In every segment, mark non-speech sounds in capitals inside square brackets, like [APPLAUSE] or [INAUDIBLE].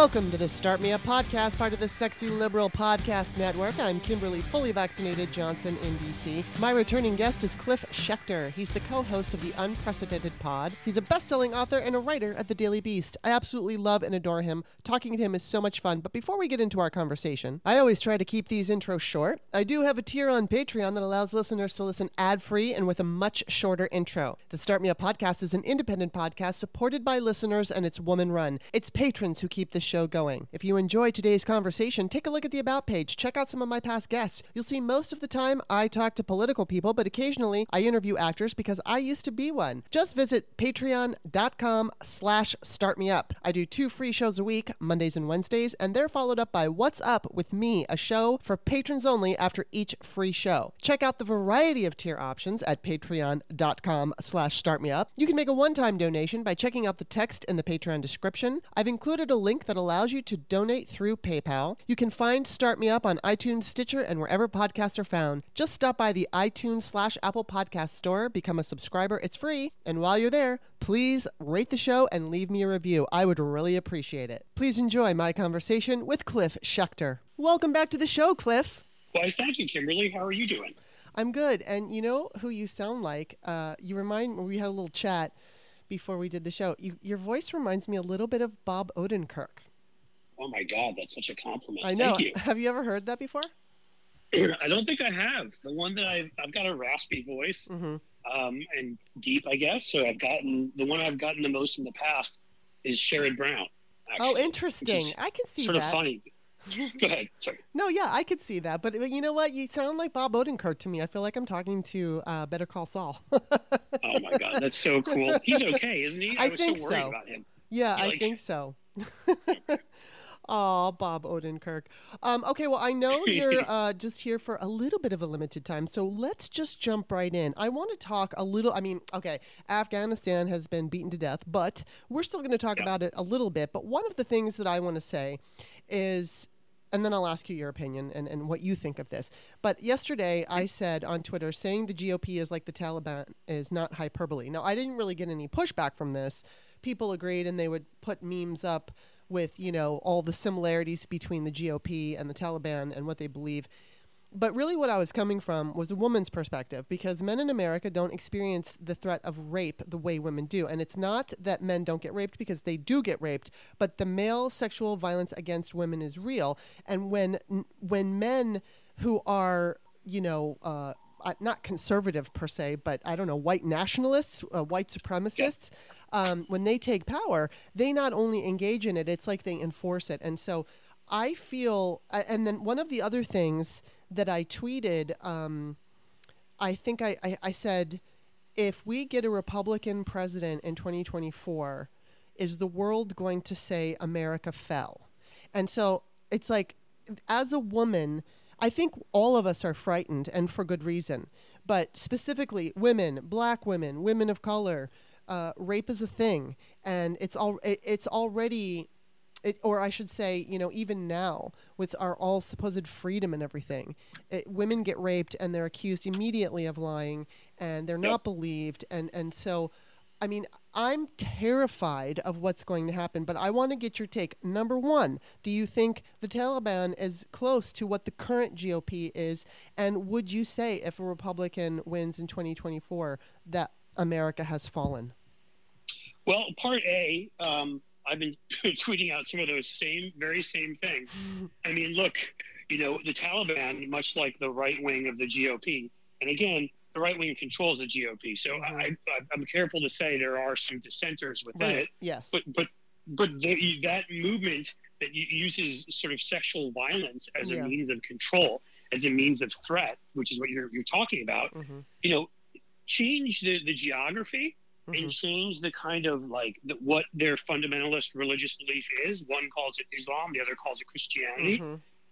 Welcome to the Start Me Up podcast, part of the Sexy Liberal Podcast Network. I'm Kimberly, fully vaccinated Johnson in DC. My returning guest is Cliff Schecter. He's the co host of the Unprecedented Pod. He's a best selling author and a writer at the Daily Beast. I absolutely love and adore him. Talking to him is so much fun. But before we get into our conversation, I always try to keep these intros short. I do have a tier on Patreon that allows listeners to listen ad free and with a much shorter intro. The Start Me Up podcast is an independent podcast supported by listeners and it's woman run. It's patrons who keep the show going. If you enjoy today's conversation, take a look at the About page. Check out some of my past guests. You'll see most of the time I talk to political people, but occasionally I interview actors because I used to be one. Just visit patreon.com slash startmeup. I do two free shows a week, Mondays and Wednesdays, and they're followed up by What's Up with Me, a show for patrons only after each free show. Check out the variety of tier options at patreon.com slash startmeup. You can make a one-time donation by checking out the text in the Patreon description. I've included a link that allows you to donate through PayPal. You can find Start Me Up on iTunes, Stitcher, and wherever podcasts are found. Just stop by the iTunes slash Apple Podcast store, become a subscriber. It's free. And while you're there, please rate the show and leave me a review. I would really appreciate it. Please enjoy my conversation with Cliff Schecter. Welcome back to the show, Cliff. Why, thank you, Kimberly. How are you doing? I'm good. And you know who you sound like? Uh, you remind me, we had a little chat before we did the show. You, your voice reminds me a little bit of Bob Odenkirk. Oh my God, that's such a compliment. I know. Thank you. [LAUGHS] Have you ever heard that before? [CLEARS THROAT] I don't think I have. The one that I've, I've got a raspy voice Mm-hmm. um, and deep, I guess. So I've gotten the one I've gotten the most in the past is Sherrod Brown. Oh, interesting. I can see Sort that. of funny. [LAUGHS] Go ahead. Sorry. No, yeah, I could see that. But, but you know what? You sound like Bob Odenkirk to me. I feel like I'm talking to uh, Better Call Saul. [LAUGHS] Oh my God, that's so cool. He's okay, isn't he? I was think so worried so. about him. yeah, I like- think so. Oh, Bob Odenkirk. Um, okay, well, I know [LAUGHS] you're uh, just here for a little bit of a limited time, so let's just jump right in. I want to talk a little. I mean, okay, Afghanistan has been beaten to death, but we're still going to talk Yeah. about it a little bit. But one of the things that I want to say is and then I'll ask you your opinion and, and what you think of this. But yesterday I said on Twitter saying the GOP is like the Taliban is not hyperbole. Now, I didn't really get any pushback from this. People agreed and they would put memes up with, you know, all the similarities between the GOP and the Taliban and what they believe. But really, what I was coming from was a woman's perspective because men in America don't experience the threat of rape the way women do. And it's not that men don't get raped because they do get raped, but the male sexual violence against women is real. And when, when men who are, you know, uh, uh, not conservative per se, but I don't know, white nationalists, uh, white supremacists, um, when they take power, they not only engage in it, it's like they enforce it. And so I feel, and then one of the other things that I tweeted, um, I think I, I, I said, if we get a Republican president in 2024, is the world going to say America fell? And so it's like, as a woman, I think all of us are frightened and for good reason. But specifically, women, black women, women of color, uh, rape is a thing, and it's all it, it's already, it, or I should say, you know, even now with our all supposed freedom and everything, it, women get raped and they're accused immediately of lying, and they're not believed, and and so. I mean, I'm terrified of what's going to happen, but I want to get your take. Number one, do you think the Taliban is close to what the current GOP is? And would you say if a Republican wins in 2024 that America has fallen? Well, part A, um, I've been [LAUGHS] tweeting out some of those same, very same things. [LAUGHS] I mean, look, you know, the Taliban, much like the right wing of the GOP, and again, the right wing controls the GOP. So Mhm. I, I, I'm careful to say there are some dissenters within it, Yes. but but but the, that movement that uses sort of sexual violence as Yeah. a means of control, as a means of threat, which is what you're you're talking about, hmm you know, change the, the geography hmm and change the kind of like the, what their fundamentalist religious belief is. One calls it Islam, the other calls it Christianity.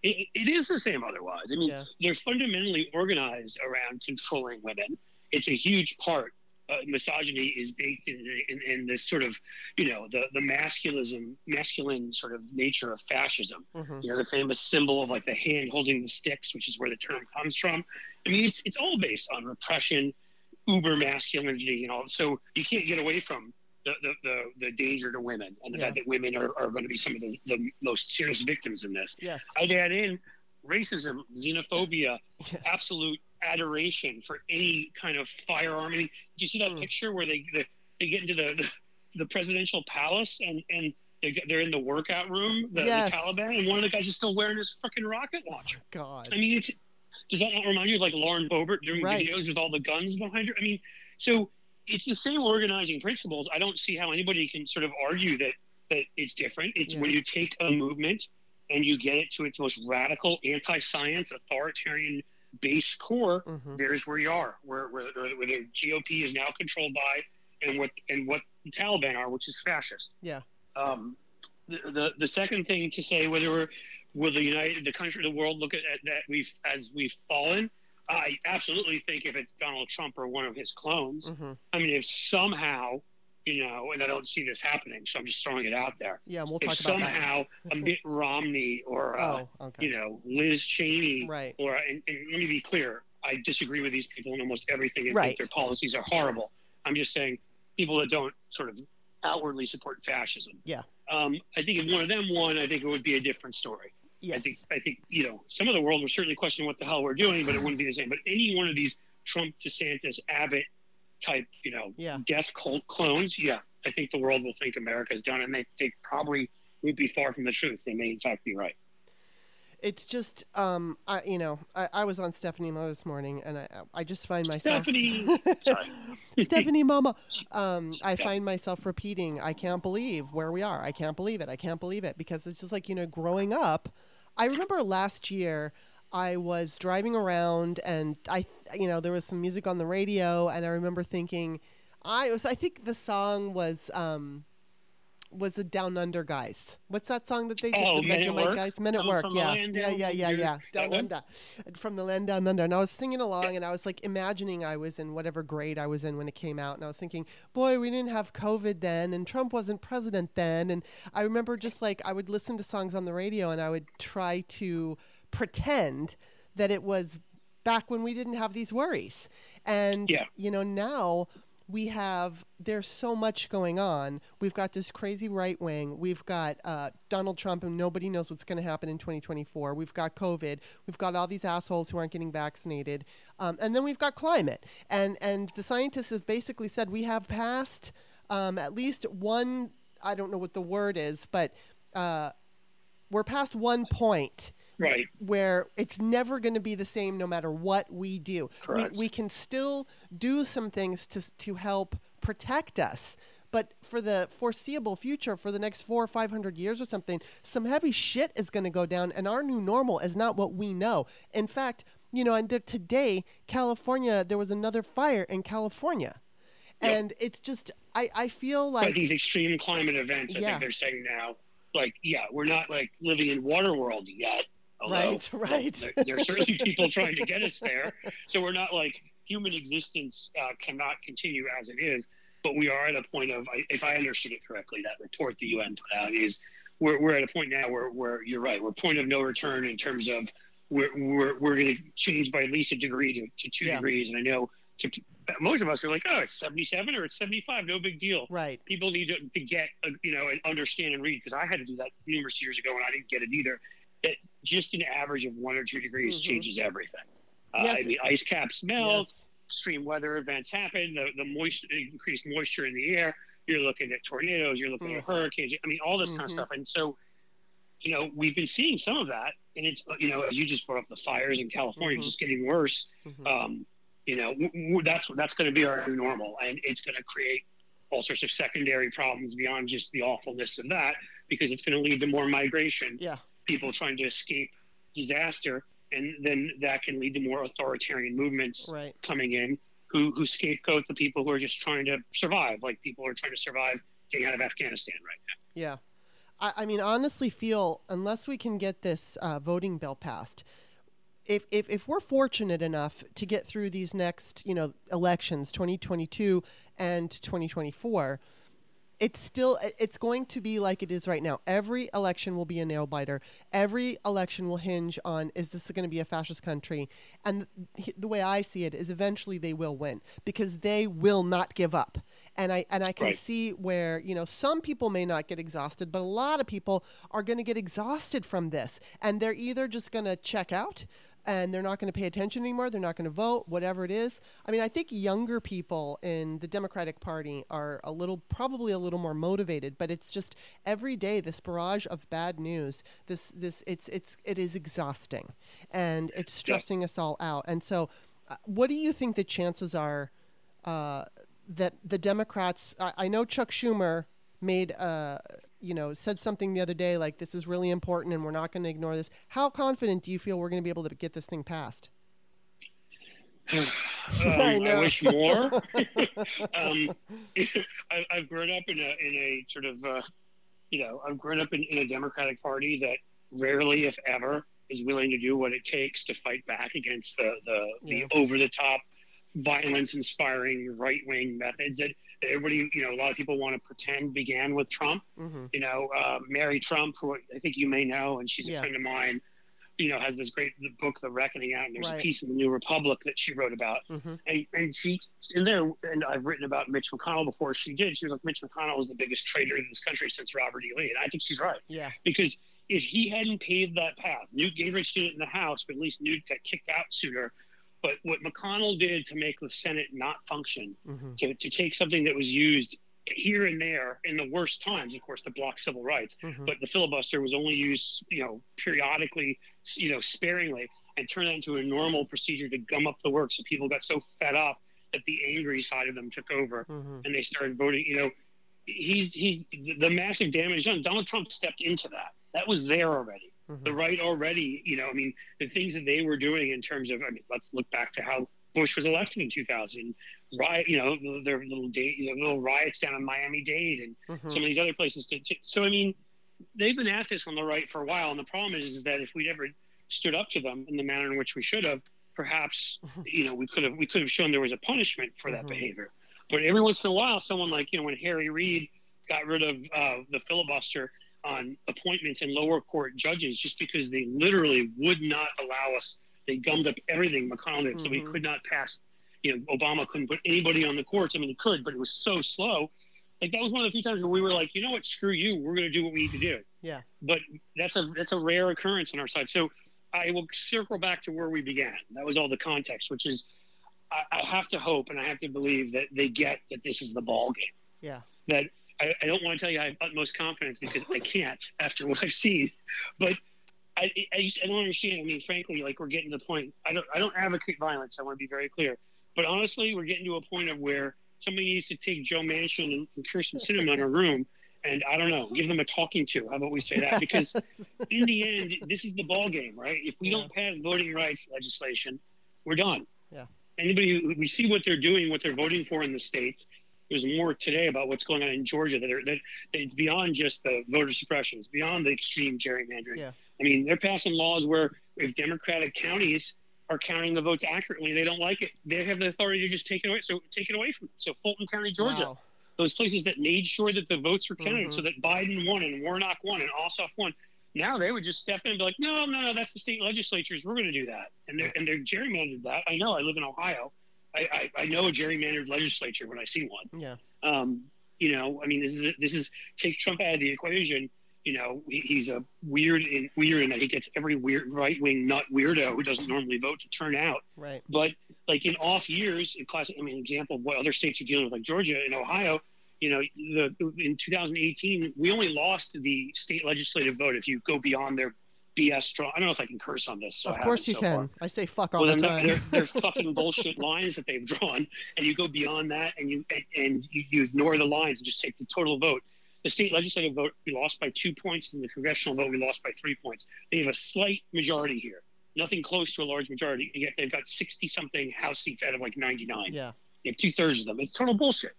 It, it is the same otherwise. I mean, Yeah. they're fundamentally organized around controlling women. It's a huge part. Uh, misogyny is baked in, in, in this sort of, you know, the, the masculism, masculine sort of nature of fascism. hmm You know, the famous symbol of like the hand holding the sticks, which is where the term comes from. I mean, it's it's all based on repression, uber masculinity, you know. So you can't get away from the, the, the, the danger to women and the Yeah. fact that women are, are going to be some of the, the most serious victims in this. Yes. I'd add in racism, xenophobia, [LAUGHS] yes. absolute adoration for any kind of firearm. I mean, did you see that Mm. picture where they, they they get into the, the the presidential palace and and they're in the workout room, the, Yes. the Taliban, and one of the guys is still wearing his freaking rocket launcher. God. I mean, it's, does that not remind you of like Lauren Boebert doing Right. videos with all the guns behind her? I mean, so it's the same organizing principles. I don't see how anybody can sort of argue that that it's different. It's Yeah. when you take a movement and you get it to its most radical, anti-science, authoritarian base core. Mhm. There's where you are, where, where, where the GOP is now controlled by, and what and what the Taliban are, which is fascist. Yeah. Um, the, the the second thing to say whether we're will the United the country the world look at, at that we've as we've fallen. I absolutely think if it's Donald Trump or one of his clones, Mhm. I mean, if somehow, you know, and I don't see this happening, so I'm just throwing it out there. Yeah, we'll if talk about that. somehow a [LAUGHS] Mitt Romney or uh, Oh, okay. you know Liz Cheney Right. or and, and let me be clear, I disagree with these people in almost everything and Right. think their policies are horrible. I'm just saying people that don't sort of outwardly support fascism. Yeah. Um, I think if one of them won, I think it would be a different story. I think I think you know some of the world would certainly question what the hell we're doing, but it wouldn't be the same. But any one of these Trump, DeSantis, Abbott type, you know, Yeah. death cult clones, yeah, I think the world will think America's done, and they, they probably won't be far from the truth. They may in fact be right. It's just, um, I, you know, I, I was on Stephanie Mother this morning, and I, I just find myself. Stephanie, [LAUGHS] sorry. Stephanie Mama. [LAUGHS] Um, I find myself repeating, I can't believe where we are. I can't believe it. I can't believe it. Because it's just like, you know, growing up, I remember last year I was driving around and I, you know, there was some music on the radio and I remember thinking, I was, I think the song was, um, was the Down Under guys. What's that song that they did? Oh, the Men Vegemite guys? Men at Work. Yeah. Yeah, yeah, yeah, yeah. Down? Under. From the land down under. And I was singing along and I was like imagining I was in whatever grade I was in when it came out. And I was thinking, boy, we didn't have COVID then and Trump wasn't president then. And I remember just like I would listen to songs on the radio and I would try to pretend that it was back when we didn't have these worries. And, Yeah. you know, now we have there's so much going on. We've got this crazy right wing. We've got uh, Donald Trump, and nobody knows what's going to happen in 2024. We've got COVID. We've got all these assholes who aren't getting vaccinated, um, and then we've got climate. And and the scientists have basically said we have passed um, at least one. I don't know what the word is, but uh, we're past one point Right. where it's never going to be the same no matter what we do. Correct. We, we can still do some things to, to help protect us. But for the foreseeable future, for the next four or 500 years or something, some heavy shit is going to go down, and our new normal is not what we know. In fact, you know, and there, today, California, there was another fire in California. Yep. And it's just, I, I feel Like like, these extreme climate events, I Yeah. think they're saying now, like, yeah, we're not like living in water world yet. Although, Right, well, [LAUGHS] right. there, there are certainly people trying to get us there. [LAUGHS] So we're not like human existence uh, cannot continue as it is. But we are at a point of, if I understood it correctly, that report the UN put out is we're, we're at a point now where, where you're right. We're point of no return in terms of we're, we're, we're going to change by at least a degree to, to two Yeah. degrees. And I know to, most of us are like, oh, it's 77 or it's 75, no big deal right, people need to, to get uh, you know and understand and read because I had to do that numerous years ago and I didn't get it either. That just an average of one or two degrees Mhm. changes everything. Uh, Yes. I mean, ice caps melt, yes, extreme weather events happen, the the moist increased moisture in the air. You're looking at tornadoes, you're looking at hurricanes. I mean, all this kind of Mhm. stuff. And so, you know, we've been seeing some of that, and it's uh, you know, as you just brought up, the fires in California Mhm. just getting worse Mhm. um, you know, w- w- that's that's going to be our new normal, and it's going to create all sorts of secondary problems beyond just the awfulness of that, because it's going to lead to more migration, yeah, people trying to escape disaster, and then that can lead to more authoritarian movements right. coming in who who scapegoat the people who are just trying to survive, like people are trying to survive getting out of Afghanistan right now. Yeah. I, I mean, honestly, feel unless we can get this uh, voting bill passed, if, if, if we're fortunate enough to get through these next, you know, elections, 2022 and 2024, it's still it's going to be like it is right now. Every election will be a nail biter. Every election will hinge on is this going to be a fascist country? And the way I see it is eventually they will win because they will not give up. and I and I can Right. see where you know some people may not get exhausted, but a lot of people are going to get exhausted from this, and they're either just going to check out and they're not going to pay attention anymore. They're not going to vote, whatever it is. I mean, I think younger people in the Democratic Party are a little, probably a little more motivated. But it's just every day this barrage of bad news. This, this, it's, it's, it is exhausting, and it's stressing us all out. And so, uh, what do you think the chances are uh, that the Democrats? I, I know Chuck Schumer made uh, you know said something the other day like this is really important and we're not going to ignore this how confident do you feel we're going to be able to get this thing passed [SIGHS] Um, [LAUGHS] I, I wish more. [LAUGHS] um, [LAUGHS] I, I've grown up in a in a sort of uh, you know I've grown up in, in a Democratic Party that rarely, if ever, is willing to do what it takes to fight back against the the, Yeah. the over the top, violence inspiring right wing methods that everybody you know a lot of people want to pretend began with Trump. mm-hmm. You know, uh, Mary Trump, who I think you may know, and she's a Yeah. friend of mine. You know, has this great book, The Reckoning, out, and there's Right. a piece in the New Republic that she wrote about Mm-hmm. and, and she in there and I've written about Mitch McConnell before she did. She was like Mitch McConnell was the biggest traitor in this country since Robert E. Lee, and I think she's right yeah because if he hadn't paved that path, Newt Gingrich did it in the House, but at least Newt got kicked out sooner. But what McConnell did to make the Senate not function, mm-hmm. to, to take something that was used here and there in the worst times, of course, to block civil rights, Mm-hmm. but the filibuster was only used, you know, periodically, you know, sparingly, and turned that into a normal procedure to gum up the works. So people got so fed up that the angry side of them took over, Mm-hmm. and they started voting. You know, he's he's the massive damage done. Donald Trump stepped into that. That was there already. Mm-hmm. The right already. You know, I mean, the things that they were doing in terms of. I mean, let's look back to how Bush was elected in 2000. Riot, you know, their little date, you know, little riots down in Miami Dade and Mm-hmm. some of these other places. To, to, so I mean, they've been at this on the right for a while, and the problem is, is that if we'd ever stood up to them in the manner in which we should have, perhaps you know we could have we could have shown there was a punishment for that Mhm. behavior. But every once in a while, someone like you know when Harry Reid got rid of uh, the filibuster on appointments in lower court judges just because they literally would not allow us. They gummed up everything McConnell did, so we Mhm. could not pass. You know, Obama couldn't put anybody on the courts. I mean, he could, but it was so slow. Like that was one of the few times where we were like, you know what, screw you, we're going to do what we need to do. Yeah. But that's a that's a rare occurrence on our side. So I will circle back to where we began. That was all the context, which is I, I have to hope and I have to believe that they get that this is the ball game. Yeah. That I, I don't want to tell you I have utmost confidence because I can't after what I've seen. But I, I, just, I don't understand. I mean, frankly, like we're getting to the point. I don't I don't advocate violence. I want to be very clear. But honestly, we're getting to a point of where somebody needs to take Joe Manchin and, Kyrsten Sinema in a room and I don't know, give them a talking to. How about we say that? Because [LAUGHS] in the end, this is the ball game, right? If we Yeah. don't pass voting rights legislation, we're done. Yeah. Anybody who we see what they're doing, what they're voting for in the states. There's more today about what's going on in Georgia that, are, that, that it's beyond just the voter suppression. It's beyond the extreme gerrymandering. Yeah. I mean, they're passing laws where if Democratic counties are counting the votes accurately, they don't like it. They have the authority to just take it away. So take it away from them. So Fulton County, Georgia, Wow. those places that made sure that the votes were counted Mhm. so that Biden won and Warnock won and Ossoff won. Now they would just step in and be like, no, no, no, that's the state legislatures. We're going to do that. And they're, and they're gerrymandered that. I know. I live in Ohio. I, I, I know a gerrymandered legislature when I see one. Yeah. Um, you know, I mean, this is this is take Trump out of the equation. You know, he, he's a weird in weird in that he gets every weird right wing nut weirdo who doesn't normally vote to turn out. Right. But like in off years, in classic, I mean, example of what other states are dealing with, like Georgia and Ohio. You know, the in 2018, we only lost the state legislative vote if you go beyond their BS strong. I don't know if I can curse on this. So of course you so can. far. I say fuck all Well, the time. they're, they're [LAUGHS] fucking bullshit lines that they've drawn, and you go beyond that, and you and, and you, you ignore the lines and just take the total vote. The state legislative vote we lost by two points, and the congressional vote we lost by three points. They have a slight majority here, nothing close to a large majority, and yet they've got sixty something House seats out of like ninety nine. yeah. They have two thirds of them. It's total bullshit,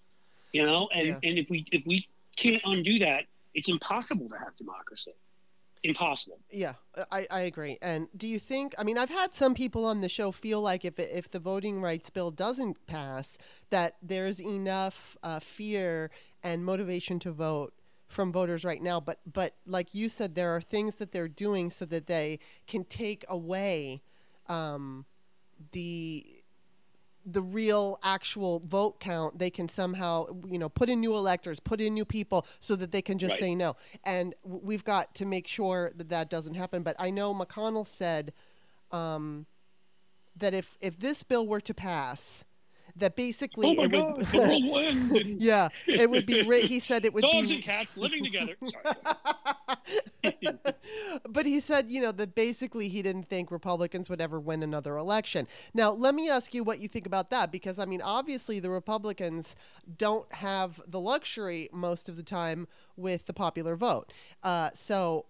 you know. And Yeah. and if we if we can't undo that, it's impossible to have democracy. Impossible. Yeah, I, I agree. And do you think? I mean, I've had some people on the show feel like if if the voting rights bill doesn't pass, that there's enough uh, fear and motivation to vote from voters right now. But but like you said, there are things that they're doing so that they can take away um, the the real actual vote count, they can somehow, you know, put in new electors, put in new people so that they can just Right. say no. And we've got to make sure that that doesn't happen. But I know McConnell said um, that if, if this bill were to pass, that basically Oh my it God, would, the [LAUGHS] world will end. yeah, it would be. Ri- he said it would Dogs be and cats living together. Sorry. [LAUGHS] but he said, you know, that basically he didn't think Republicans would ever win another election. Now, let me ask you what you think about that, because I mean, obviously the Republicans don't have the luxury most of the time with the popular vote. Uh, so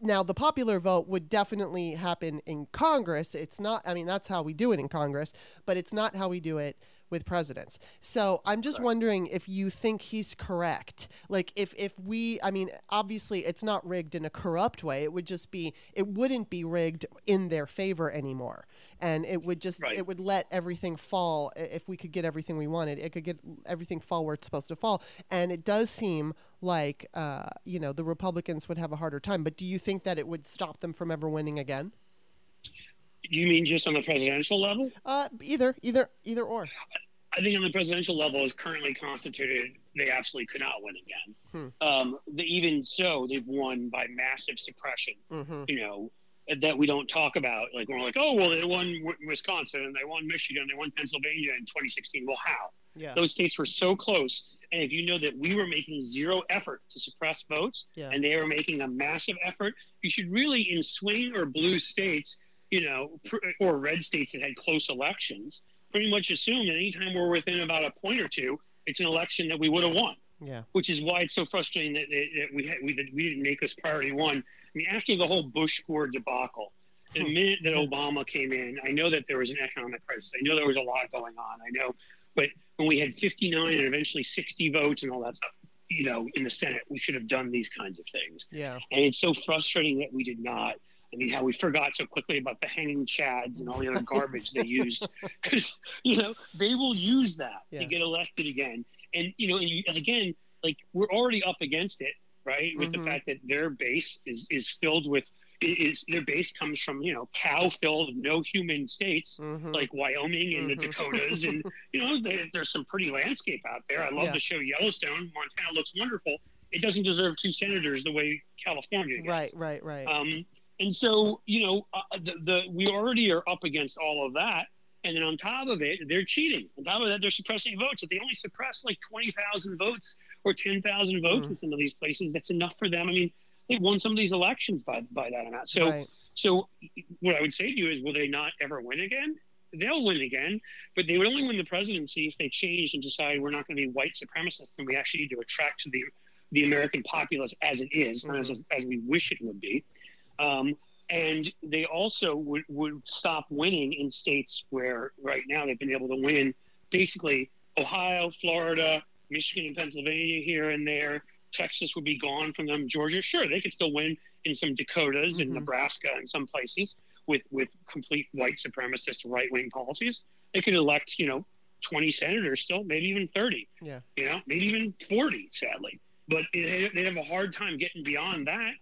now the popular vote would definitely happen in Congress. It's not, I mean, that's how we do it in Congress, but it's not how we do it with presidents. So I'm just wondering if you think he's correct. Like if if we I mean obviously it's not rigged in a corrupt way. It would just be it wouldn't be rigged in their favor anymore. And it would just Right. it would let everything fall if we could get everything we wanted. It could get everything fall where it's supposed to fall. And it does seem like uh, you know, the Republicans would have a harder time. But do you think that it would stop them from ever winning again? You mean just on the presidential level? Uh, either, either, either or. I think on the presidential level, as currently constituted, they absolutely could not win again. Um, the, even so, they've won by massive suppression. Mm-hmm. You know that we don't talk about. Like we're like, oh well, they won W- Wisconsin and they won Michigan, they won Pennsylvania in 2016. Well, how? Yeah. Those states were so close. And if you know that we were making zero effort to suppress votes, Yeah. and they were making a massive effort, you should really, in swing or blue states, you know, or red states that had close elections, pretty much assume that anytime we're within about a point or two, it's an election that we would have won. Yeah. Which is why it's so frustrating that, that, that we had, we, that we didn't make this priority one. I mean, after the whole Bush Gore debacle, the Hmm. minute that Obama came in, I know that there was an economic crisis. I know there was a lot going on. I know, but when we had 59 and eventually 60 votes and all that stuff, you know, in the Senate, we should have done these kinds of things. Yeah. And it's so frustrating that we did not. I mean, how we forgot so quickly about the hanging chads and all the other garbage they used, [LAUGHS] because you know they will use that Yeah. to get elected again. And you know, and, you, and again, like we're already up against it, right? With Mhm. the fact that their base is is filled with is their base comes from you know cow-filled, no human states Mm-hmm. like Wyoming and Mhm. the Dakotas, and [LAUGHS] you know there, there's some pretty landscape out there. I love Yeah. the show Yellowstone. Montana looks wonderful. It doesn't deserve two senators the way California gets. right, right, right. Um, and so you know uh, the, the we already are up against all of that. And then on top of it, they're cheating. On top of that, they're suppressing votes. If they only suppress like 20,000 votes or 10,000 votes Mhm. in some of these places, that's enough for them. I mean, they won some of these elections by, by that amount. So right. so what I would say to you is, will they not ever win again? They'll win again, but they would only win the presidency if they changed and decided we're not going to be white supremacists and we actually need to attract to the the American populace as it is, not as, as we wish it would be. Um, and they also would, would stop winning in states where right now they've been able to win basically Ohio, Florida, Michigan, and Pennsylvania here and there. Texas would be gone from them. Georgia, sure, they could still win in some Dakotas and Mhm. Nebraska and some places with with complete white supremacist right wing policies. They could elect, you know, 20 senators still, maybe even 30. Yeah. You know, maybe even 40, sadly. But it, they'd have a hard time getting beyond that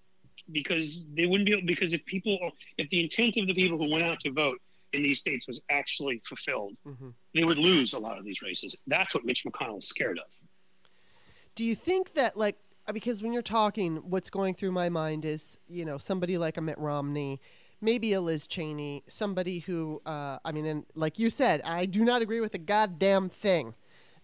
because they wouldn't be able, because if people, if the intent of the people who went out to vote in these states was actually fulfilled, hmm they would lose a lot of these races. That's what Mitch McConnell is scared of. Do you think that like because when you're talking, what's going through my mind is you know somebody like a Mitt Romney, maybe a Liz Cheney, somebody who uh, I mean, and like you said, I do not agree with a goddamn thing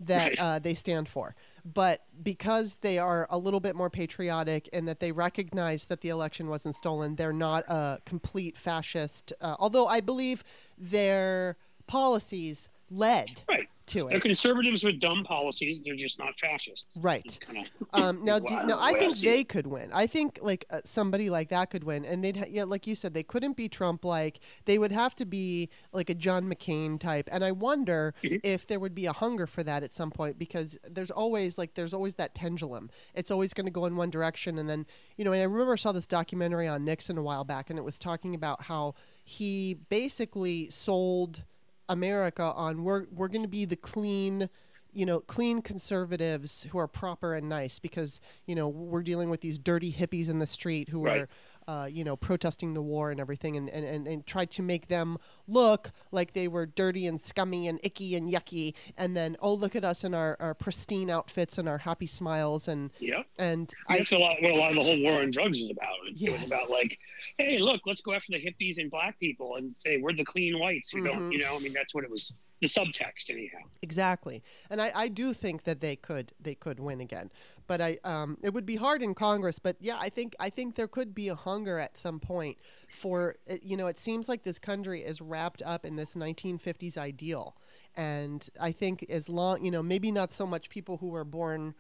that Right. uh, they stand for. But because they are a little bit more patriotic and that they recognize that the election wasn't stolen, they're not a complete fascist. Uh, although I believe their policies led Right. To They're conservatives with dumb policies. They're just not fascists. Right. [LAUGHS] Um, now, do, now I think I they could win. I think like uh, somebody like that could win, and they'd ha- yeah, like you said, they couldn't be Trump. Like they would have to be like a John McCain type. And I wonder Mhm. if there would be a hunger for that at some point because there's always like there's always that pendulum. It's always going to go in one direction, and then you know. And I remember I saw this documentary on Nixon a while back, and it was talking about how he basically sold America on we're we're going to be the clean you know, clean conservatives who are proper and nice because, you know, we're dealing with these dirty hippies in the street who Right. are uh, you know, protesting the war and everything, and, and, and, and tried to make them look like they were dirty and scummy and icky and yucky. And then, oh, look at us in our, our pristine outfits and our happy smiles. And yeah, and That's a lot what a lot of the whole war on drugs was about. It, it was about like, hey, look, let's go after the hippies and black people and say we're the clean whites who Mhm. don't, you know. I mean, that's what it was. The subtext, anyhow. Exactly, and I, I do think that they could they could win again, but I um it would be hard in Congress. But yeah, I think I think there could be a hunger at some point for uh, you know it seems like this country is wrapped up in this 1950s ideal, and I think as long you know maybe not so much people who were born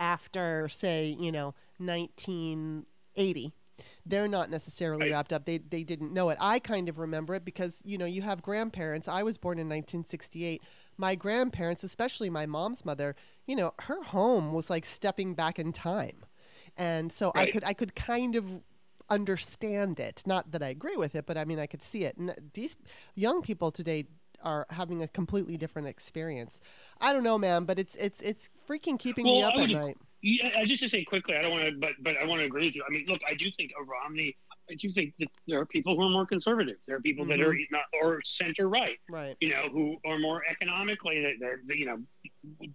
after say you know 1980 they're not necessarily Right. wrapped up. They they didn't know it. I kind of remember it because you know you have grandparents. I was born in 1968. My grandparents, especially my mom's mother, you know, her home was like stepping back in time, and so I could I could kind of understand it. Not that I agree with it, but I mean I could see it. And these young people today are having a completely different experience. I don't know, man, but it's it's it's freaking keeping me up at night. Yeah, I- just to say quickly, I don't want to, but but I want to agree with you. I mean, look, I do think a Romney. I do think that there are people who are more conservative. There are people that are Mm-hmm. not or center right. Right. You know, who are more economically that they're you know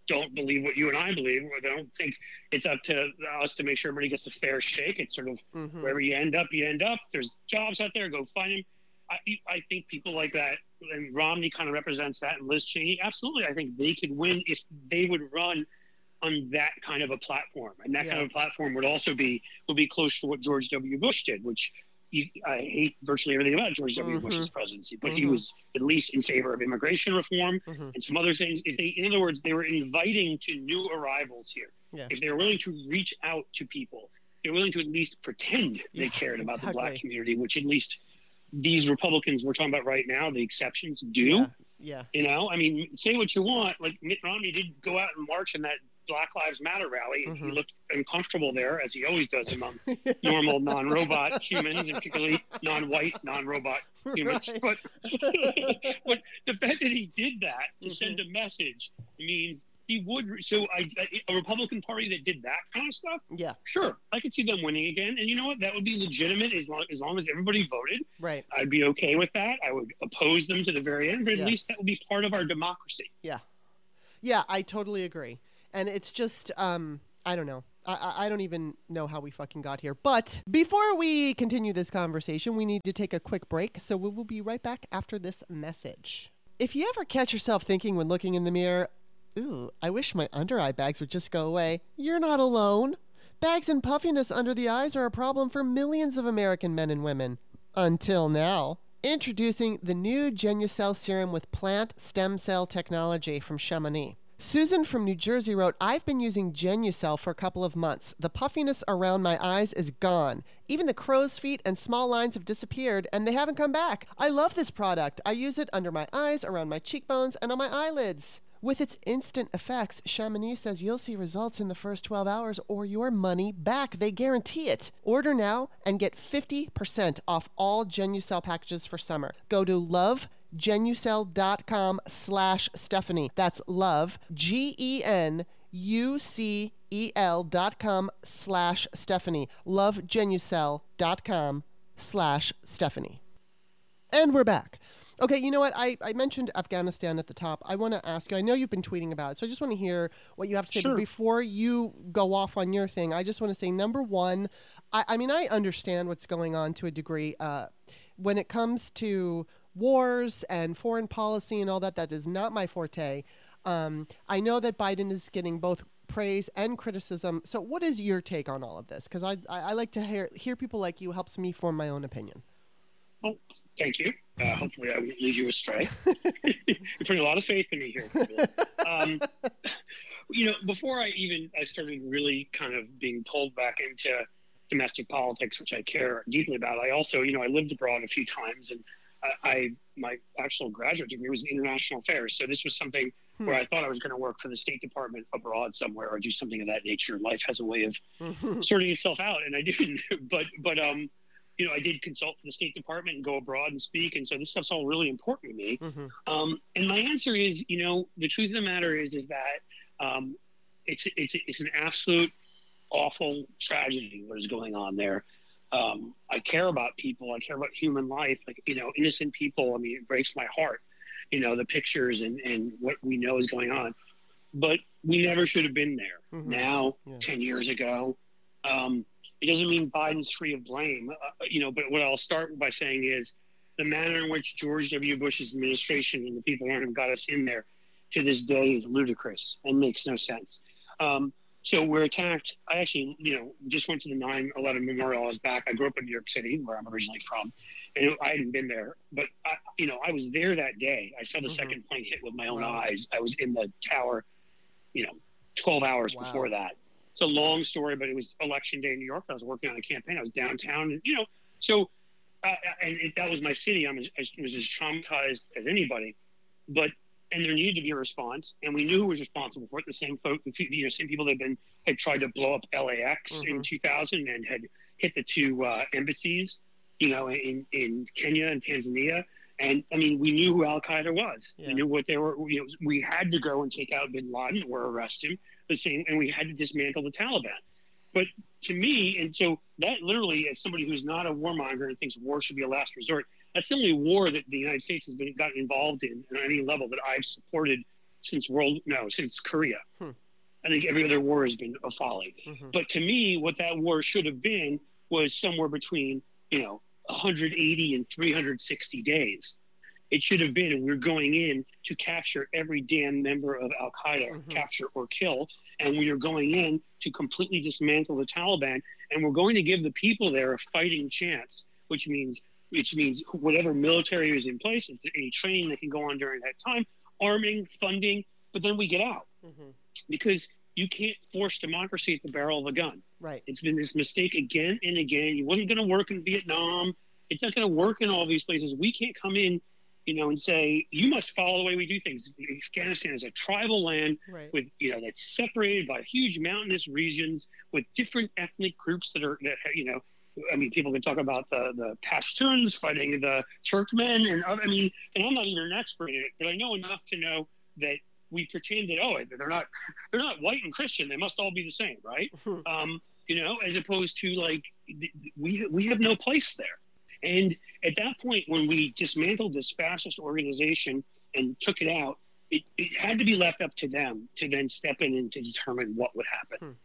don't believe what you and I believe. Or they don't think it's up to us to make sure everybody gets a fair shake. It's sort of hmm wherever you end up, you end up. There's jobs out there. Go find them. I, I think people like that, and Romney kind of represents that, and Liz Cheney, absolutely. I think they could win if they would run on that kind of a platform, and that kind of a platform would also be would be close to what George W. Bush did, which you, I hate virtually everything about George W. Mhm. Bush's presidency, but he Mhm. was at least in favor of immigration reform hmm and some other things. If they, in other words, they were inviting to new arrivals here. Yeah. If they were willing to reach out to people, they're willing to at least pretend they Yeah, cared about the black community, which at least these Republicans we're talking about right now, the exceptions do. Yeah. Yeah. You know, I mean, say what you want. Like Mitt Romney did go out and march in that Black Lives Matter rally, and he looked uncomfortable there, as he always does among [LAUGHS] normal non-robot humans, and particularly non-white, non-robot [LAUGHS] humans. Right. But, [LAUGHS] but the fact that he did that to Mhm. send a message means he would. So I, a Republican Party that did that kind of stuff, Yeah. sure, I could see them winning again. And you know what? That would be legitimate as long as long as everybody voted. Right. I'd be okay with that. I would oppose them to the very end, but at Yes. least that would be part of our democracy. Yeah. Yeah, I totally agree. And it's just, um, I don't know. I, I don't even know how we fucking got here. But before we continue this conversation, we need to take a quick break. So we will be right back after this message. If you ever catch yourself thinking when looking in the mirror, ooh, I wish my under eye bags would just go away, you're not alone. Bags and puffiness under the eyes are a problem for millions of American men and women. Until now. Introducing the new Genucell serum with plant stem cell technology from Chamonix. Susan from New Jersey wrote, I've been using Genucell for a couple of months. The puffiness around my eyes is gone. Even the crow's feet and small lines have disappeared, and they haven't come back. I love this product. I use it under my eyes, around my cheekbones, and on my eyelids. With its instant effects, Chamonix says you'll see results in the first 12 hours or your money back. They guarantee it. Order now and get 50% off all Genucell packages for summer. Go to lovegenucell.com slash Stephanie. That's love, G-E-N U-C-E-L dot com slash Stephanie. lovegenucell.com slash Stephanie. And we're back. Okay, you know what? I, I mentioned Afghanistan at the top. I want to ask you, I know you've been tweeting about it, so I just want to hear what you have to say. But before you go off on your thing, I just want to say number one, I, I mean, I understand what's going on to a degree. Uh, when it comes to wars and foreign policy and all that, that is not my forte. Um, I know that Biden is getting both praise and criticism. So, what is your take on all of this? Because I, I, I like to hear, hear people like you helps me form my own opinion. Well, thank you. Uh, hopefully, I won't lead you astray. [LAUGHS] [LAUGHS] You're putting a lot of faith in me here. Um, [LAUGHS] you know, before I even I started really kind of being pulled back into domestic politics, which I care deeply about. I also, you know, I lived abroad a few times, and I, I my actual graduate degree was in international affairs. So this was something Hmm. where I thought I was going to work for the State Department abroad somewhere or do something of that nature. Life has a way of sorting itself out, and I didn't. [LAUGHS] But but um, you know, I did consult for the State Department and go abroad and speak, and so this stuff's all really important to me. Mhm. Um, and my answer is, you know, the truth of the matter is, is that um, it's it's it's an absolute awful tragedy what is going on there. Um, I care about people. I care about human life. Like you know, innocent people. I mean, it breaks my heart. You know, the pictures and and what we know is going on. But we never should have been there. Mhm. Now, Yeah. ten years ago, um, it doesn't mean Biden's free of blame. Uh, you know, but what I'll start by saying is the manner in which George W. Bush's administration and the people around him got us in there to this day is ludicrous and makes no sense. Um, so we're attacked. I actually, you know, just went to the 9/11 memorial. I was back. I grew up in New York City, where I'm originally from, and I hadn't been there, but I, you know, I was there that day. I saw the Mhm. second plane hit with my own Wow. eyes. I was in the tower, you know, 12 hours Wow. before that. It's a long story, but it was election day in New York. I was working on a campaign. I was downtown, and you know, so uh, and it, that was my city. I'm as, I was as traumatized as anybody, but and there needed to be a response, and we knew who was responsible for it. The same folk, you know, same people that had been had tried to blow up LAX in Mhm. 2000 and had hit the two uh, embassies, you know, in in Kenya and Tanzania. And I mean, we knew who Al Qaeda was. Yeah. We knew what they were. You know, we had to go and take out Bin Laden or arrest him. The same, and we had to dismantle the Taliban. But to me, and so that literally, as somebody who's not a warmonger and thinks war should be a last resort, that's the only war that the United States has been gotten involved in at any level that I've supported since world no since Korea. Hmm. I think every other war has been a folly. Mhm. But to me, what that war should have been was somewhere between you know 180 and 360 days. It should have been we're going in to capture every damn member of Al Qaeda, Mhm. capture or kill, and we are going in to completely dismantle the Taliban, and we're going to give the people there a fighting chance, which means which means whatever military is in place, if any training that can go on during that time, arming, funding, but then we get out Mhm. because you can't force democracy at the barrel of a gun. Right. It's been this mistake again and again. It wasn't going to work in Vietnam. It's not going to work in all these places. We can't come in, you know, and say you must follow the way we do things. Afghanistan is a tribal land Right. with, you know, that's separated by huge mountainous regions with different ethnic groups that are that you know. I mean, people can talk about the the Pashtuns fighting the Turkmen, and other- I mean, and I'm not even an expert in it, but I know enough to know that we pretend that oh, they're not [LAUGHS] they're not white and Christian. They must all be the same, right? [LAUGHS] um, you know, as opposed to like we we have no place there. And at that point, when we dismantled this fascist organization and took it out, it, it had to be left up to them to then step in and to determine what would happen.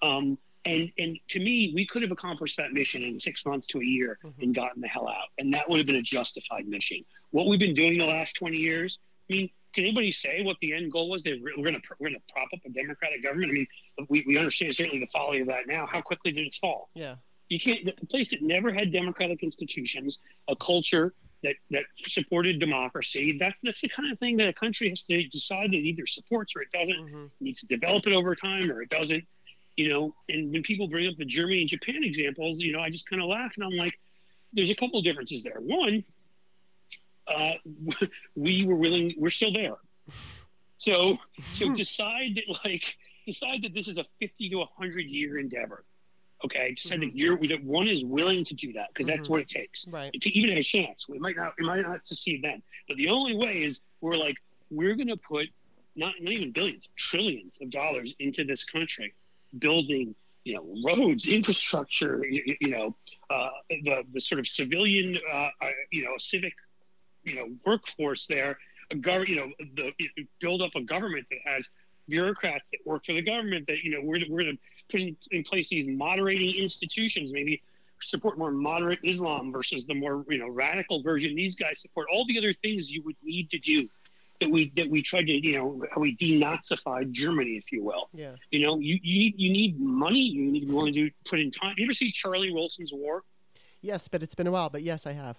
Um, and and to me, we could have accomplished that mission in six months to a year Mhm. and gotten the hell out, and that would have been a justified mission. What we've been doing the last twenty years, I mean, can anybody say what the end goal was? That we're going to we're going to prop up a democratic government. I mean, we, we understand certainly the folly of that now. How quickly did it fall? Yeah. You can't. The place that never had democratic institutions, a culture that that supported democracy. That's that's the kind of thing that a country has to decide that it either supports or it doesn't. Mhm. It needs to develop it over time or it doesn't. You know, and when people bring up the Germany and Japan examples, you know, I just kind of laugh and I'm like, there's a couple of differences there. One, uh, [LAUGHS] we were willing, we're still there. So, so decide that like decide that this is a 50 to 100 year endeavor. Okay, decide that you're that one is willing to do that because that's Mhm. what it takes Right. to even have a chance. We might not, we might not succeed then. But the only way is we're like, we're going to put not, not even billions, trillions of dollars into this country, building, you know, roads, [LAUGHS] infrastructure, you, you know, uh, the the sort of civilian, uh, uh, you know, civic, you know, workforce there, a gov- you know, the build up a government that has bureaucrats that work for the government. That you know, we're we're going to put in, in place these moderating institutions, maybe support more moderate Islam versus the more you know radical version these guys support. All the other things you would need to do that we that we tried to you know we denazified Germany, if you will. Yeah. You know, you you need, you need money. You need to be willing to put in time. You ever see Charlie Wilson's War? Yes, but it's been a while. But yes, I have.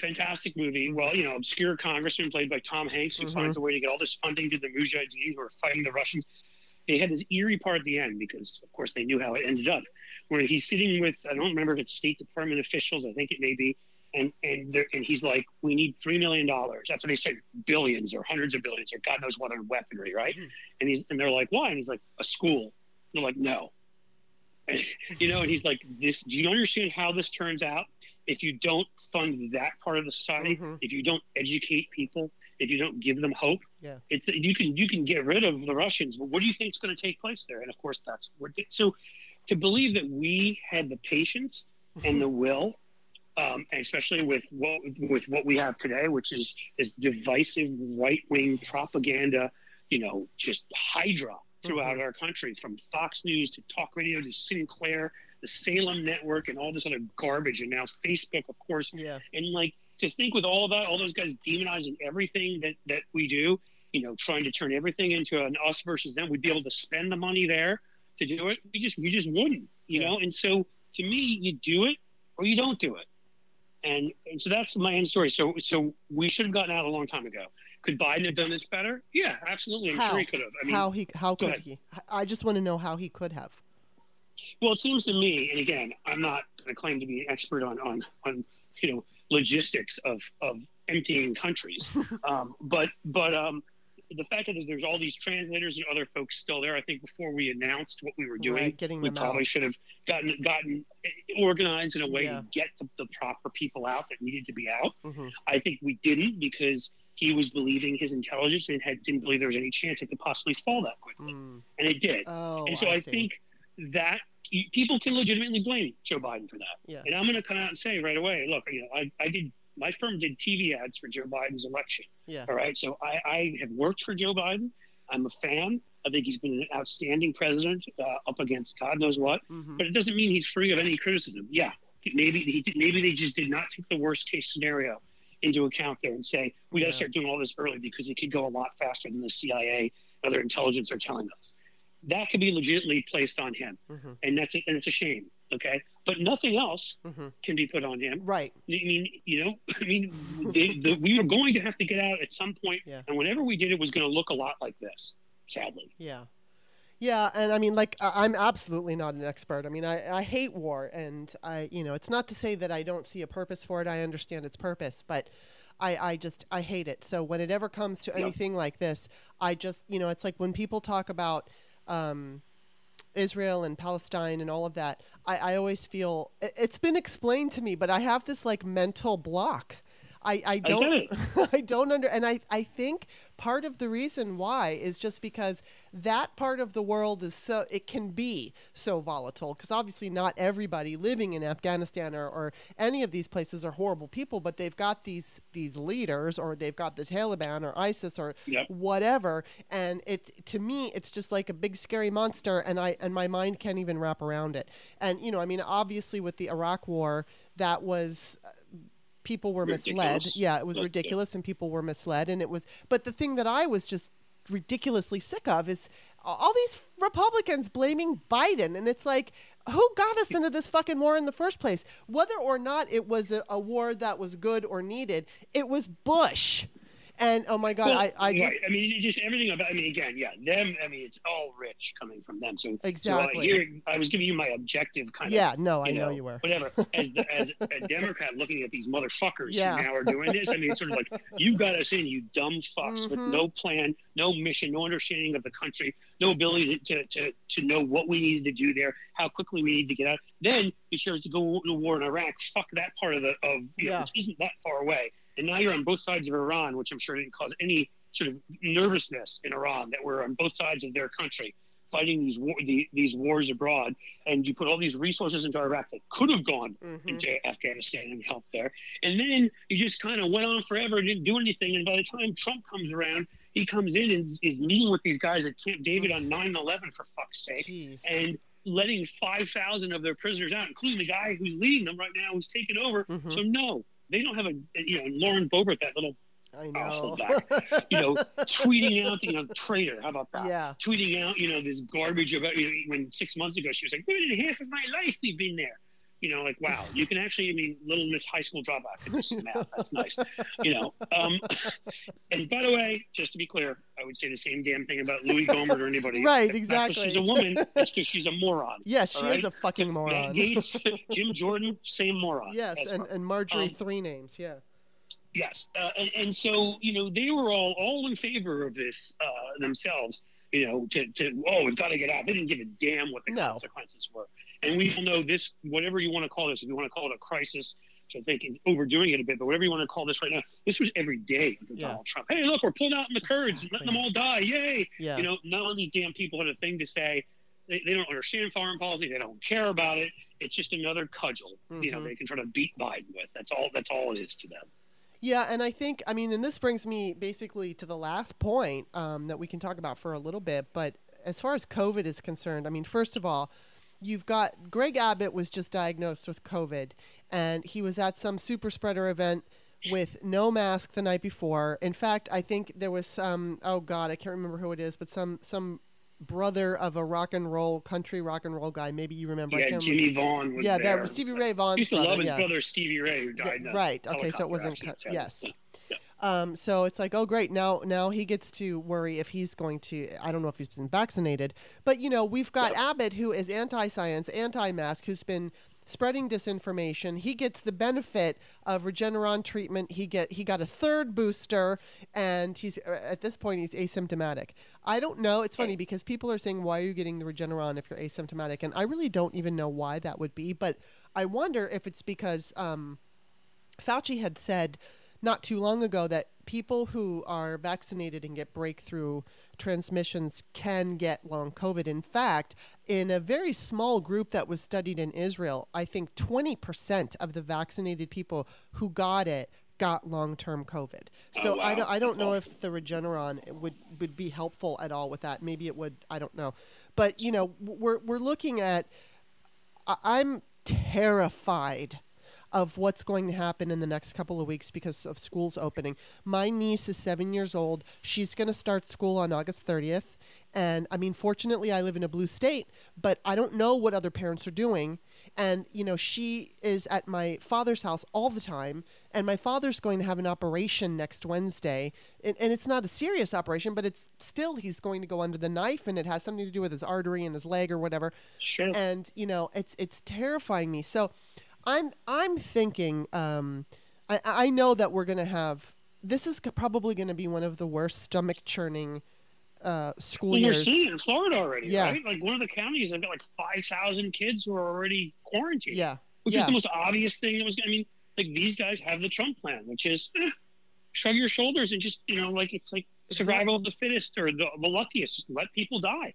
Fantastic movie. Well, you know, obscure congressman played by Tom Hanks who Mhm. finds a way to get all this funding to the Mujahideen who are fighting the Russians. They had this eerie part at the end because, of course, they knew how it ended up, where he's sitting with I don't remember if it's State Department officials. I think it may be. And and and he's like, we need three million dollars. That's what they said, billions or hundreds of billions or God knows what on weaponry, right? Mhm. And he's and they're like, why? And he's like, a school. they're like, no. And, [LAUGHS] you know, and he's like, this. Do you understand how this turns out? If you don't fund that part of the society, Mhm. if you don't educate people, if you don't give them hope, Yeah. it's you can you can get rid of the Russians. But what do you think is going to take place there? And of course, that's what. So, to believe that we had the patience and the [LAUGHS] will, um, and especially with what with what we have today, which is this divisive right wing propaganda, you know, just hydra throughout Mhm. our country, from Fox News to talk radio to Sinclair, the Salem Network, and all this other garbage, and now Facebook, of course. Yeah. And like to think with all of that, all those guys demonizing everything that that we do, you know, trying to turn everything into an us versus them, we'd be able to spend the money there to do it. We just we just wouldn't, you Yeah. know. And so to me, you do it or you don't do it. And and so that's my end story. So so we should have gotten out a long time ago. Could Biden have done this better? Yeah, absolutely. I'm How? sure he could have. I mean, how he how could ahead. he? I just want to know how he could have. Well, it seems to me, and again, I'm not going to claim to be an expert on on on you know logistics of of emptying countries, [LAUGHS] um, but but um, the fact that there's all these translators and other folks still there, I think before we announced what we were doing, Right, we probably out. should have gotten gotten organized in a way Yeah. to get the, the proper people out that needed to be out. hmm I think we didn't because he was believing his intelligence and had, didn't believe there was any chance it could possibly fall that quickly, Mm. and it did. Oh, and so I, I, think that people can legitimately blame Joe Biden for that. Yeah. And I'm going to come out and say right away, look, you know, I, I did my firm did TV ads for Joe Biden's election. Yeah. All right. So I, I have worked for Joe Biden. I'm a fan. I think he's been an outstanding president uh, up against God knows what. hmm But it doesn't mean he's free of any criticism. Yeah, maybe he did, maybe they just did not take the worst case scenario into account there and say we got to Yeah. start doing all this early because it could go a lot faster than the CIA and other intelligence are telling us. That could be legitimately placed on him, hmm and that's a, and it's a shame. Okay, but nothing else hmm can be put on him. Right. I mean, you know, [LAUGHS] I mean, the, the, we were going to have to get out at some point, Yeah. and whenever we did, it was going to look a lot like this. Sadly. Yeah. Yeah, and I mean, like, I'm absolutely not an expert. I mean, I, I hate war, and I, you know, it's not to say that I don't see a purpose for it. I understand its purpose, but I, I just, I hate it. So when it ever comes to anything like this, I just, you know, it's like when people talk about um, Israel and Palestine and all of that, I, I always feel it, it's been explained to me, but I have this like mental block. I, I don't it. [LAUGHS] I don't under and I, I think part of the reason why is just because that part of the world is so it can be so volatile because obviously not everybody living in Afghanistan or, or any of these places are horrible people but they've got these these leaders or they've got the Taliban or ISIS or Yep. whatever and it to me it's just like a big scary monster and I and my mind can't even wrap around it and you know I mean obviously with the Iraq war that was people were misled. Yeah it was ridiculous and people were misled and it was but the thing that I was just ridiculously sick of is all these Republicans blaming Biden and it's like who got us into this fucking war in the first place? Whether or not it was a, a war that was good or needed it was Bush and oh my god Well, I, I just right. I mean, just everything about. I mean, again, yeah, them. I mean, it's all rich coming from them. So Exactly. So, uh, here, I was giving you my objective kind of. yeah no I you know, know, you were Whatever. [LAUGHS] As the, as a Democrat looking at these motherfuckers Yeah. who now are doing this, I mean, it's sort of like you got us in, you dumb fucks, with Mhm. no plan, no mission, no understanding of the country, no ability to, to, to know what we needed to do there, how quickly we need to get out. Then you chose to go to war in Iraq. Fuck that part of the of you know, which isn't that far away. And now you're on both sides of Iran, which I'm sure didn't cause any sort of nervousness in Iran that we're on both sides of their country fighting these war, the, these wars abroad, and you put all these resources into Iraq that could have gone Mhm. into Afghanistan and helped there, and then you just kind of went on forever and didn't do anything. And by the time Trump comes around, he comes in and is meeting with these guys at Camp David on 9/11 for fuck's sake, Jeez. and letting 5,000 of their prisoners out, including the guy who's leading them right now, who's taken over. Mhm. So no, they don't have a you know Lauren Boebert, that little I know back. you know tweeting out you know traitor. How about that? yeah tweeting out, you know, this garbage about you know, when six months ago she was like, "Women and half of my life we've been there." You know, like wow, you can actually. I mean, little Miss High School Dropout can do some math. That's nice. You know. Um, and by the way, just to be clear, I would say the same damn thing about Louis Gohmert or anybody. [LAUGHS] right exactly she's a woman. It's because she's a moron. [LAUGHS] yes she all is a fucking moron Gaetz, Jim Jordan, same moron. yes and, and Marjorie Um, three names yeah Yes, uh, and, and so you know they were all all in favor of this uh, themselves. You know, to, to oh, we've got to get out. They didn't give a damn what the No. consequences were. And we all know this. Whatever you want to call this, if you want to call it a crisis, which I think is overdoing it a bit, but whatever you want to call this right now, this was every day under Yeah. Donald Trump. Hey, look, we're pulling out in the Kurds and letting them all die. Yay! yeah You know, none of these damn people had a thing to say. They, they don't understand foreign policy. They don't care about it. It's just another cudgel, you know, Mhm. they can try to beat Biden with. That's all. That's all it is to them. Yeah, and I think I mean, and this brings me basically to the last point um, that we can talk about for a little bit. But as far as COVID is concerned, I mean, first of all, you've got Greg Abbott was just diagnosed with COVID, and he was at some super spreader event with no mask the night before. In fact, I think there was some oh god, I can't remember who it is, but some some brother of a rock and roll country rock and roll guy. Maybe you remember. Yeah, Jimmie Vaughan yeah, there. that Stevie Ray He Vaughan's used to brother. love his yeah. brother Stevie Ray, who Yeah, died. in right. Okay, so it wasn't. cut- yes. Yeah. Um, so it's like, oh, great. Now, now he gets to worry if he's going to. I don't know if he's been vaccinated, but you know, we've got Abbott who is anti-science, anti-mask, who's been spreading disinformation. He gets the benefit of Regeneron treatment. He get he got a third booster, and he's uh, at this point he's asymptomatic. I don't know. It's funny because people are saying, why are you getting the Regeneron if you're asymptomatic? And I really don't even know why that would be. But I wonder if it's because. Um, Fauci had said not too long ago that people who are vaccinated and get breakthrough transmissions can get long COVID. In fact, in a very small group that was studied in Israel, I think 20% of the vaccinated people who got it got long-term COVID. Oh, so Oh, I don't I don't know if the Regeneron would would be helpful at all with that. Maybe it would. I don't know. But you know, we're we're looking at I'm terrified of what's going to happen in the next couple of weeks because of schools opening. My niece is seven years old. She's going to start school on August 30th. And I mean, fortunately, I live in a blue state, but I don't know what other parents are doing. And, you know, she is at my father's house all the time. And my father's going to have an operation next Wednesday. And, and it's not a serious operation, but it's still, he's going to go under the knife and it has something to do with his artery in his leg or whatever Sure. and you know it's it's terrifying me so i'm i'm thinking um i i know that we're gonna have this is probably gonna be one of the worst stomach churning uh school Well, you're seeing it in Florida already, Yeah. right? Like one of the counties, they've got like five thousand kids who are already quarantined. yeah which yeah. is the most obvious thing that was. I mean, like these guys have the Trump plan, which is eh, shrug your shoulders and just you know, like it's like survival of the fittest or the, the luckiest. Just let people die.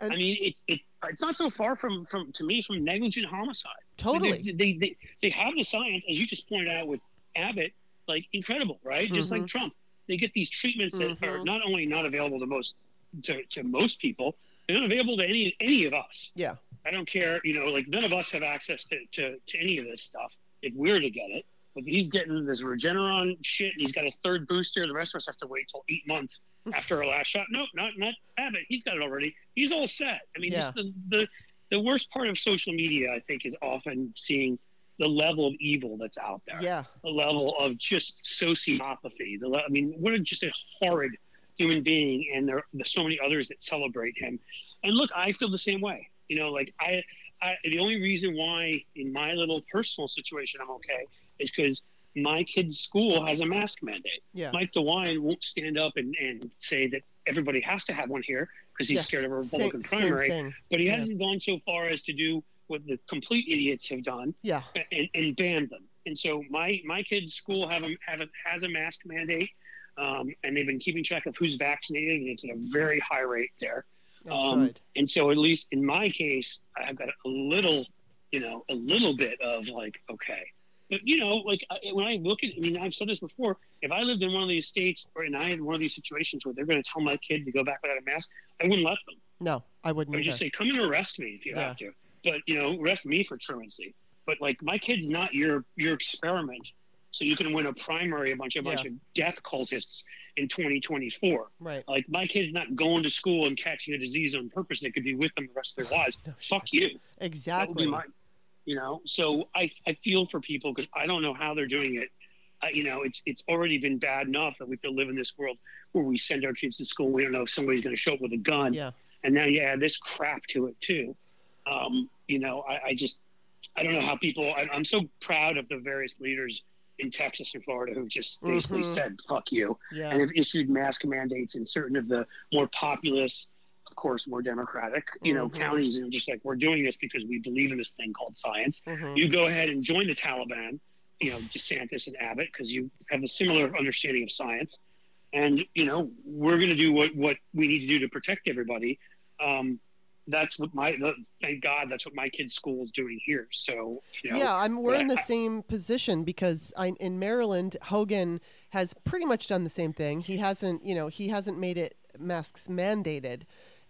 And- I mean, it's it, it's not so far from from to me from negligent homicide. Totally They, they, they, they have the science, as you just pointed out with Abbott, like incredible, right? Just like Trump. They get these treatments that are Mhm. not only not available to most to, to most people, they're not available to any any of us. yeah I don't care, you know, like none of us have access to, to, to any of this stuff if we're to get it. But he's getting this Regeneron shit and he's got a third booster. The rest of us have to wait till eight months [LAUGHS] after our last shot. No, not not Abbott. He's got it already. He's all set. I mean, Yeah. the, the the worst part of social media, I think, is often seeing the level of evil that's out there. yeah The level of just sociopathy. The le- I mean, what a just a horrid human being, and there there's so many others that celebrate him. And look, I feel the same way. You know, like I, I the only reason why in my little personal situation I'm okay is because my kid's school has a mask mandate. yeah Mike DeWine won't stand up and, and say that everybody has to have one here because he's Yes, scared of a Republican same primary. thing. But he Yeah. hasn't gone so far as to do what the complete idiots have done yeah and, and ban them. And so my my kid's school have a, have a, has a mask mandate, um, and they've been keeping track of who's vaccinated, and it's at a very high rate there. oh, Um, And so at least in my case, I've got a little, you know, a little bit of like, okay. But you know, like uh, when I look at, I mean, I've said this before. If I lived in one of these states, or and I had one of these situations where they're going to tell my kid to go back without a mask, I wouldn't let them. no i wouldn't I would either. just say, come and arrest me if you Yeah. have to. But you know, arrest me for truancy. But like, my kid's not your your experiment, so you can win a primary a bunch a bunch Yeah. of death cultists in 2024. right Like, my kid's not going to school and catching a disease on purpose that could be with them the rest of their [SIGHS] lives. No Fuck shit. you. Exactly you know. So I I feel for people because I don't know how they're doing it. Uh, you know, it's it's already been bad enough that we have to live in this world where we send our kids to school. We don't know if somebody's going to show up with a gun yeah and now you add this crap to it too. Um, you know, I, I just I don't know how people. I, I'm so proud of the various leaders in Texas and Florida who just basically Mhm. said "fuck you" yeah and have issued mask mandates in certain of the more populous, of course, more democratic, you know, Mhm. counties, and just like we're doing this because we believe in this thing called science. Mhm. You go ahead and join the Taliban, you know, DeSantis and Abbott, because you have a similar understanding of science. And, you know, we're going to do what, what we need to do to protect everybody. Um, that's what my thank God that's what my kid's school is doing here. So you know, yeah, I'm we're in the I- same position because I, in Maryland, Hogan has pretty much done the same thing. He hasn't, you know, he hasn't made it masks mandated,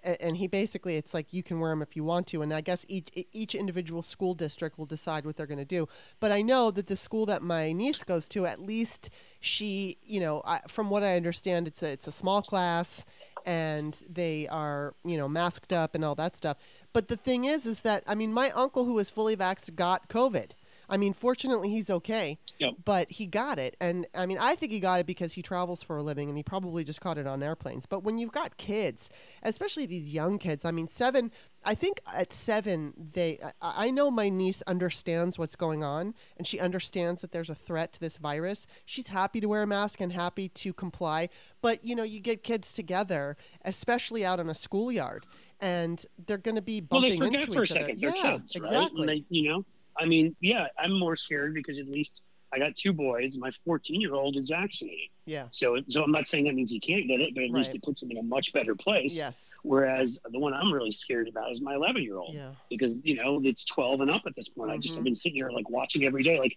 and, and he basically it's like you can wear them if you want to, and I guess each each individual school district will decide what they're going to do. But I know that the school that my niece goes to, at least she, you know, I, from what I understand, it's a it's a small class and they are you know masked up and all that stuff but the thing is is that i mean my uncle who was fully vaxxed got covid i mean fortunately he's okay Yep. but he got it. And i mean i think he got it because he travels for a living and he probably just caught it on airplanes. But when you've got kids especially these young kids i mean seven i think at seven they i, I know my niece understands what's going on and she understands that there's a threat to this virus. She's happy to wear a mask and happy to comply. But you know you get kids together especially out on a schoolyard and they're going to be well, they bumping forget into for a each other. second they're yeah kids, right? exactly. And they, you know, I mean, yeah, I'm more scared because at least I got two boys. My 14 year old is vaccinated, yeah so so I'm not saying that means he can't get it, but at least it puts him in a much better place. yes Whereas the one I'm really scared about is my 11 year old. yeah because you know it's 12 and up at this point. I just Mhm. have been sitting here like watching every day, like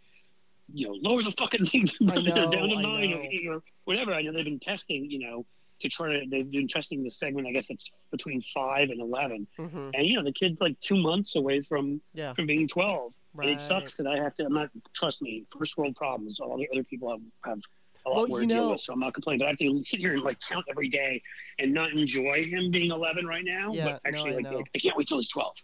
you know, lower the fucking thing know, [LAUGHS] down to I nine or eight or whatever. I know they've been testing, you know, to try to they've been testing the segment. I guess it's between five and 11, hmm and you know the kid's like two months away from yeah from being 12. Right it sucks that I have to. I'm not. Trust me, first world problems. All the other people have have a lot Well, more you to deal with, so I'm not complaining. But I have to sit here and like count every day and not enjoy him being 11 right now. Yeah, but actually, no, I like, know. like, I can't wait till he's 12. [LAUGHS]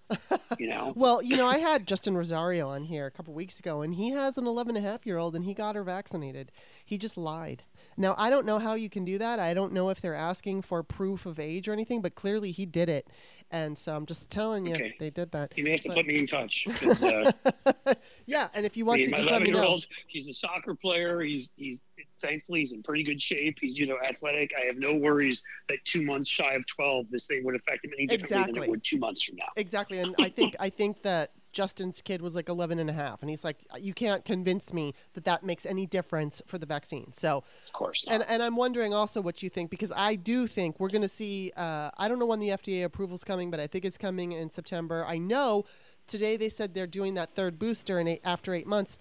You know. Well, you know, I had Justin Rosario on here a couple weeks ago, and he has an 11 and a half year old, and he got her vaccinated. He just lied. Now, I don't know how you can do that. I don't know if they're asking for proof of age or anything, but clearly he did it. And so I'm just telling you, Okay. they did that. You may have to But- put me in touch. Uh, [LAUGHS] yeah, and if you want to, just let me 11 year know. he's a soccer player. He's he's thankfully he's in pretty good shape. He's you know athletic. I have no worries that two months shy of 12, this thing would affect him any differently than it would two months from now. Exactly, and I think I think that Justin's kid was like 11 and a half, and he's like, you can't convince me that that makes any difference for the vaccine. So Of course. And, not. and I'm wondering also what you think because I do think we're going to see. Uh, I don't know when the FDA approval is coming, but I think it's coming in September. I know today they said they're doing that third booster in eight, after eight months.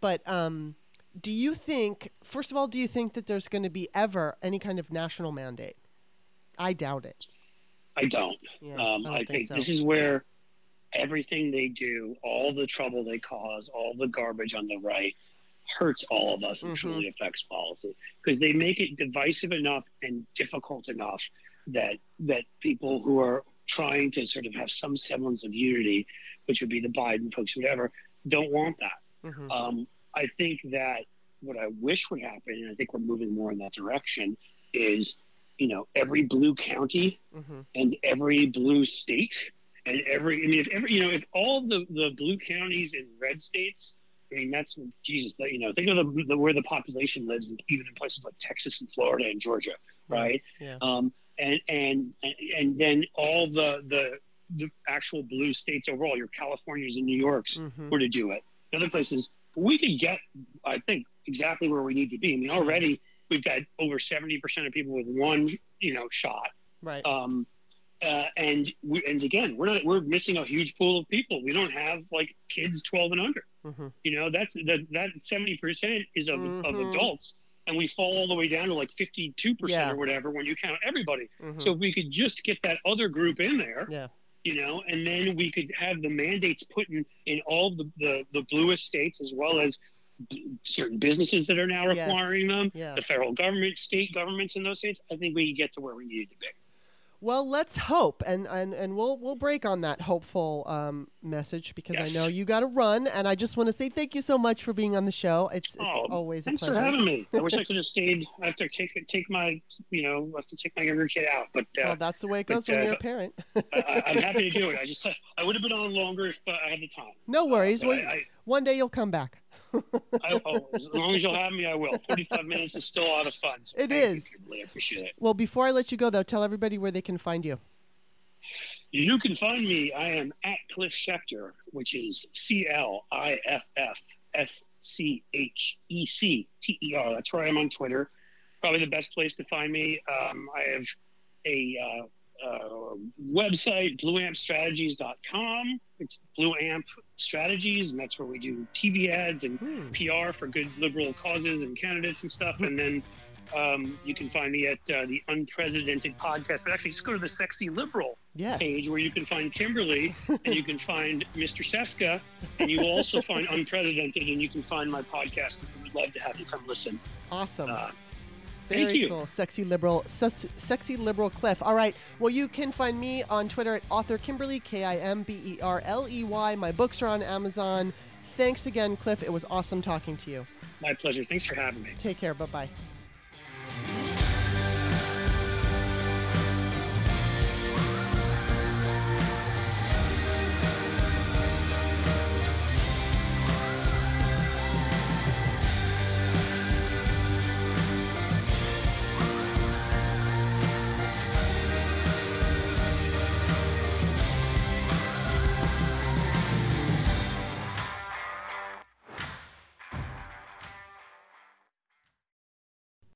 But um, do you think, first of all, do you think that there's going to be ever any kind of national mandate? I doubt it. I don't. Yeah, um, I I, don't think so. this is where everything they do, all the trouble they cause, all the garbage on the right, hurts all of us and Mhm. truly affects policy because they make it divisive enough and difficult enough that that people who are trying to sort of have some semblance of unity, which would be the Biden folks, whatever, don't want that. Mhm. Um, I think that what I wish would happen, and I think we're moving more in that direction, is you know every blue county Mhm. and every blue state every I mean if every you know if all the the blue counties in red states I mean that's Jesus you know think of the, the where the population lives even in places like Texas and Florida and Georgia right Yeah. um and and and then all the the the actual blue states overall your Californias and New Yorks Mhm. were to do it The other places we could get I think exactly where we need to be I mean already we've got over 70% of people with one you know shot Right. um, uh, and we, and again, we're not we're missing a huge pool of people. We don't have like kids 12 and under. Mhm. You know, that's that that 70 percent is of, of Mhm. adults, and we fall all the way down to like 52 percent or whatever when you count everybody. Mhm. So if we could just get that other group in there, yeah. you know, and then we could have the mandates put in in all the the, the bluest states as well as b- certain businesses that are now Yes. requiring them. Yeah. The federal government, state governments in those states. I think we could get to where we needed to be. Well, let's hope, and and and we'll we'll break on that hopeful um, message because Yes. I know you got to run, and I just want to say thank you so much for being on the show. It's it's Oh, always a Thanks pleasure. for having me. I wish I [LAUGHS] could have stayed. I have to take take my you know I have to take my younger kid out, but uh, well, that's the way it but, goes when uh, you're a parent. I, I'm happy to do [LAUGHS] it. I just I would have been on longer if uh, I had the time. no worries. But Well, I, one day you'll come back. [LAUGHS] I, as long as you'll have me, I will. Forty-five minutes is still a lot of fun. So It you, I appreciate it. Well, before I let you go, though, tell everybody where they can find you. You can find me. I am at Cliff Schecter, which is C L I F F S C H E C T E R. That's where I am on Twitter. Probably the best place to find me. Um, I have a, uh, uh, website, blueampstrategies.com. It's Blue Amp Strategies, and that's where we do TV ads and Hmm. PR for good liberal causes and candidates and stuff. And then um, you can find me at uh, the Unprecedented Podcast. But actually, just go to the Sexy Liberal Yes. page where you can find Kimberly and you can find Mr. Seska, and you will also find Unprecedented, and you can find my podcast. We would love to have you come listen. Awesome. Uh, Very thank you. cool. Sexy liberal, sex, sexy liberal Cliff. All right. Well, you can find me on Twitter at author Kimberly K I M B E R L E Y. My books are on Amazon. Thanks again, Cliff. It was awesome talking to you. my pleasure. Thanks for having me. Take care. Bye bye.